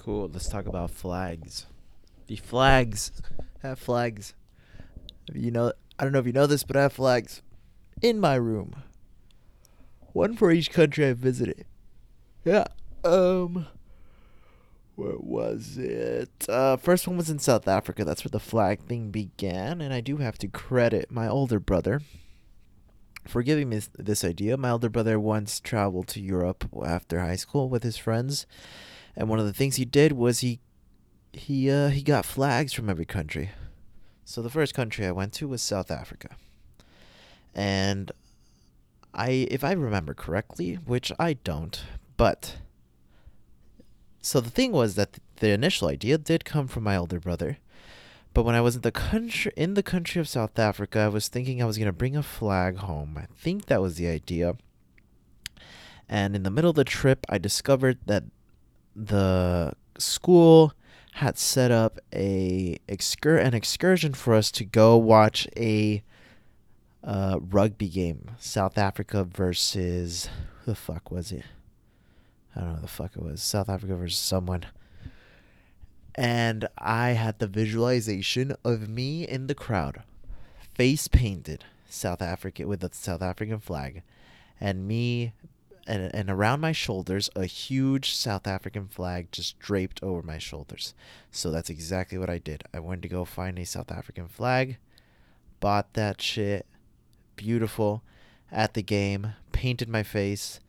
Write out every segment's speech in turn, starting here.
Cool. Let's talk about flags. The flags have flags. You know, I don't know if you know this, but I have flags in my room. One for each country I visited. Yeah. Um. Where was it? Uh, first one was in South Africa. That's where the flag thing began, and I do have to credit my older brother for giving me this idea. My older brother once traveled to Europe after high school with his friends, and one of the things he did was he he uh, he got flags from every country. So the first country I went to was South Africa, and I, if I remember correctly, which I don't, but so the thing was that the initial idea did come from my older brother. But when I was in the country in the country of South Africa, I was thinking I was gonna bring a flag home. I think that was the idea. And in the middle of the trip, I discovered that the school had set up a excur- an excursion for us to go watch a uh, rugby game, South Africa versus who the fuck was it? I don't know the fuck it was. South Africa versus someone. And I had the visualization of me in the crowd, face painted South Africa with the South African flag, and me and, and around my shoulders a huge South African flag just draped over my shoulders. So that's exactly what I did. I went to go find a South African flag, bought that shit, beautiful, at the game, painted my face.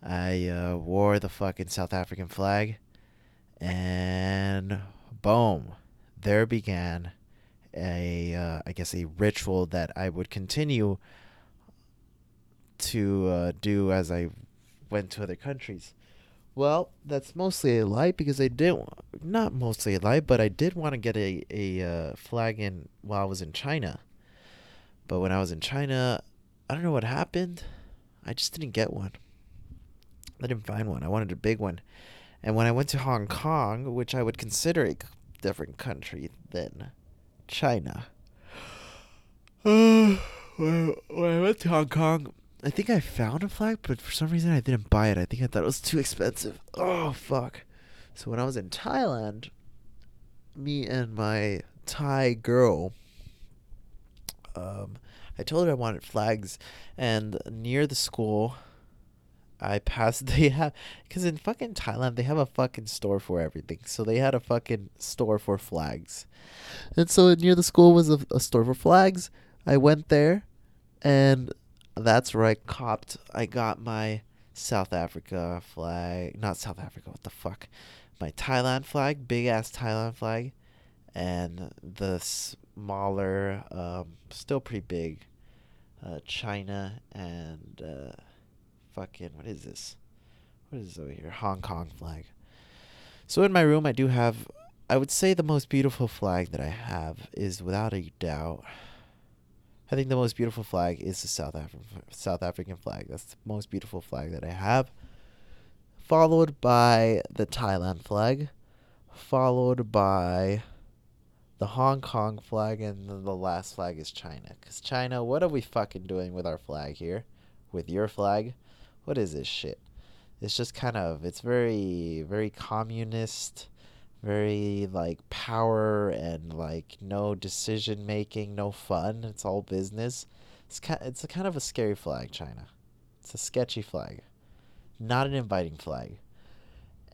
I uh, wore the fucking South African flag, and boom, there began a uh, I guess a ritual that I would continue to uh, do as I went to other countries. Well, that's mostly a lie because I did not mostly a lie, but I did want to get a a uh, flag in while I was in China. But when I was in China, I don't know what happened. I just didn't get one. I didn't find one. I wanted a big one. And when I went to Hong Kong, which I would consider a different country than China, when I went to Hong Kong, I think I found a flag, but for some reason I didn't buy it. I think I thought it was too expensive. Oh fuck! So when I was in Thailand, me and my Thai girl, um, I told her I wanted flags, and near the school, I passed. They have because in fucking Thailand they have a fucking store for everything. So they had a fucking store for flags, and so near the school was a, a store for flags. I went there, and that's where I copped. I got my South Africa flag. Not South Africa. What the fuck? My Thailand flag, big ass Thailand flag, and the smaller, um, still pretty big, uh, China and uh, fucking what is this? What is this over here? Hong Kong flag. So in my room, I do have. I would say the most beautiful flag that I have is without a doubt I think the most beautiful flag is the South African South African flag. That's the most beautiful flag that I have. Followed by the Thailand flag, followed by the Hong Kong flag, and then the last flag is China. Cause China, what are we fucking doing with our flag here? With your flag? What is this shit? It's just kind of it's very very communist very like power and like no decision making, no fun. It's all business. It's kind it's a kind of a scary flag, China. It's a sketchy flag. Not an inviting flag.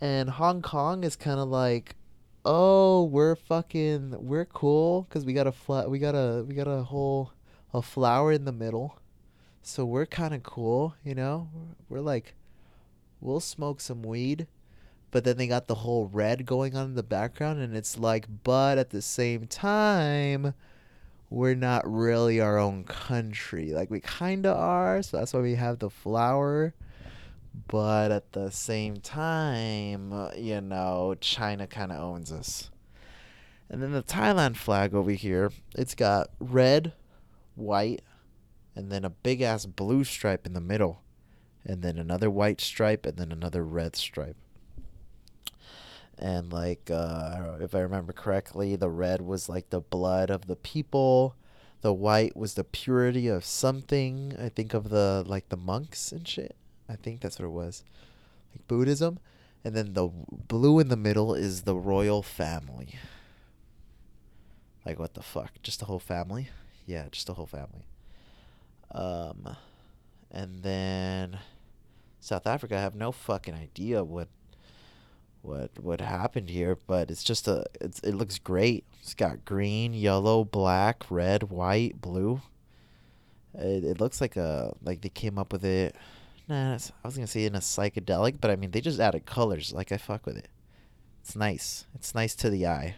And Hong Kong is kind of like oh, we're fucking we're cool cuz we got a flat we got a we got a whole a flower in the middle. So we're kind of cool, you know? We're like we'll smoke some weed but then they got the whole red going on in the background and it's like but at the same time we're not really our own country. Like we kind of are so that's why we have the flower. But at the same time you know china kind of owns us. And then the thailand flag over here it's got red white and then a big ass blue stripe in the middle and then another white stripe and then another red stripe and like uh, if I remember correctly, the red was like the blood of the people, the white was the purity of something. I think of the like the monks and shit. I think that's what it was, like Buddhism, and then the blue in the middle is the royal family. Like what the fuck? Just the whole family? Yeah, just the whole family. Um, and then South Africa. I have no fucking idea what what what happened here, but it's just a it's it looks great. It's got green, yellow, black, red, white, blue. It it looks like a like they came up with it. Nah, I was gonna say in a psychedelic, but I mean they just added colors. Like I fuck with it. It's nice. It's nice to the eye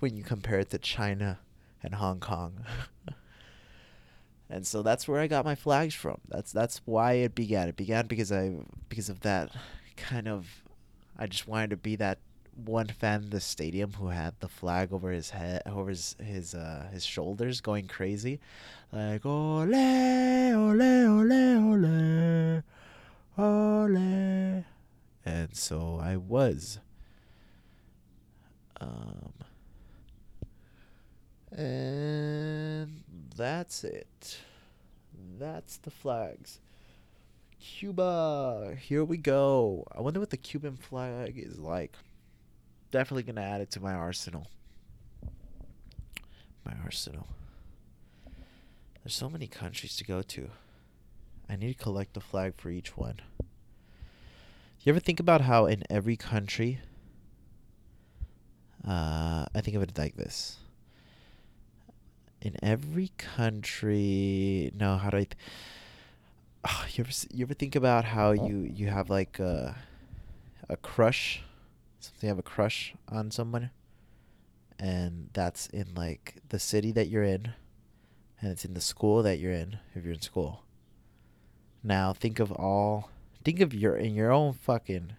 when you compare it to China and Hong Kong. and so that's where I got my flags from. That's that's why it began. It began because I because of that kind of I just wanted to be that one fan in the stadium who had the flag over his head over his his uh his shoulders going crazy. Like ole ole ole ole ole. And so I was um and that's it. That's the flags Cuba here we go I wonder what the Cuban flag is like definitely gonna add it to my arsenal. My arsenal. There's so many countries to go to. I need to collect the flag for each one. You ever think about how in every country, uh, I think of it like this. In every country, no, how do I? Th- oh, you ever you ever think about how you you have like a a crush so you have a crush on someone and that's in like the city that you're in and it's in the school that you're in if you're in school. Now think of all think of your in your own fucking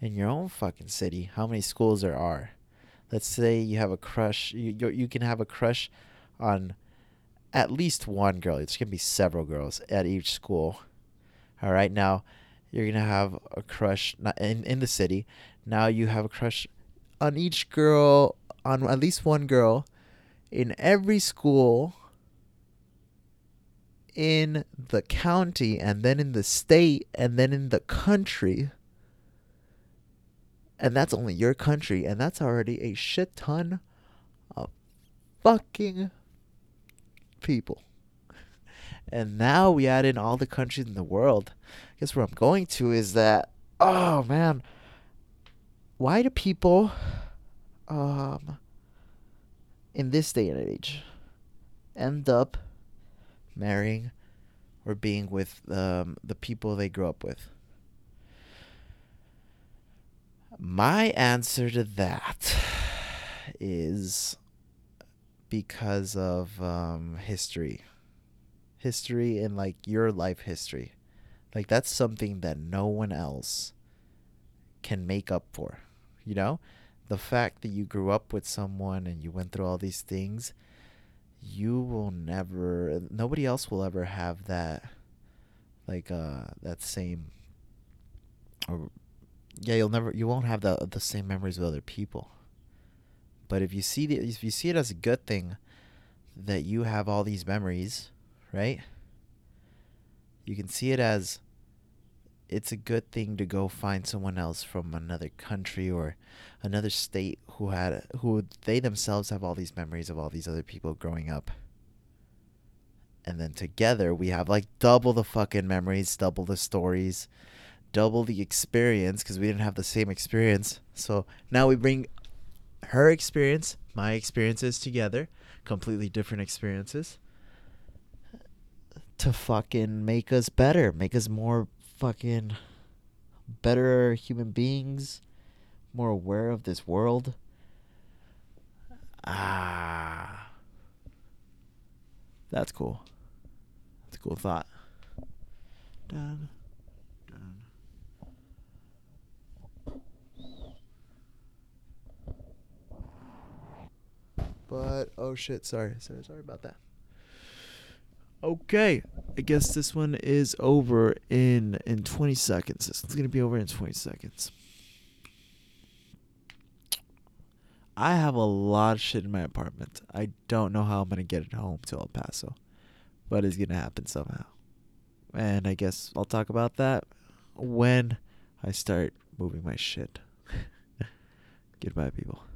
in your own fucking city how many schools there are. Let's say you have a crush you you, you can have a crush on at least one girl it's going to be several girls at each school all right now you're gonna have a crush in in the city. Now you have a crush on each girl, on at least one girl, in every school in the county, and then in the state, and then in the country. And that's only your country, and that's already a shit ton of fucking people. And now we add in all the countries in the world. I guess where I'm going to is that, oh man, why do people, um, in this day and age, end up marrying or being with um, the people they grew up with? My answer to that is because of um, history history and like your life history. Like that's something that no one else can make up for. You know? The fact that you grew up with someone and you went through all these things, you will never nobody else will ever have that like uh that same or yeah, you'll never you won't have the the same memories with other people. But if you see the, if you see it as a good thing that you have all these memories right? You can see it as it's a good thing to go find someone else from another country or another state who had who they themselves have all these memories of all these other people growing up. And then together we have like double the fucking memories, double the stories, double the experience because we didn't have the same experience. So now we bring her experience, my experiences together, completely different experiences to fucking make us better, make us more fucking better human beings, more aware of this world. Ah. That's cool. That's a cool thought. Done. But oh shit, sorry, sorry, sorry about that. Okay, I guess this one is over in in 20 seconds. Is gonna be over in 20 seconds. I have a lot of shit in my apartment. I don't know how I'm gonna get it home to El Paso, but it's gonna happen somehow. And I guess I'll talk about that when I start moving my shit. Goodbye, people.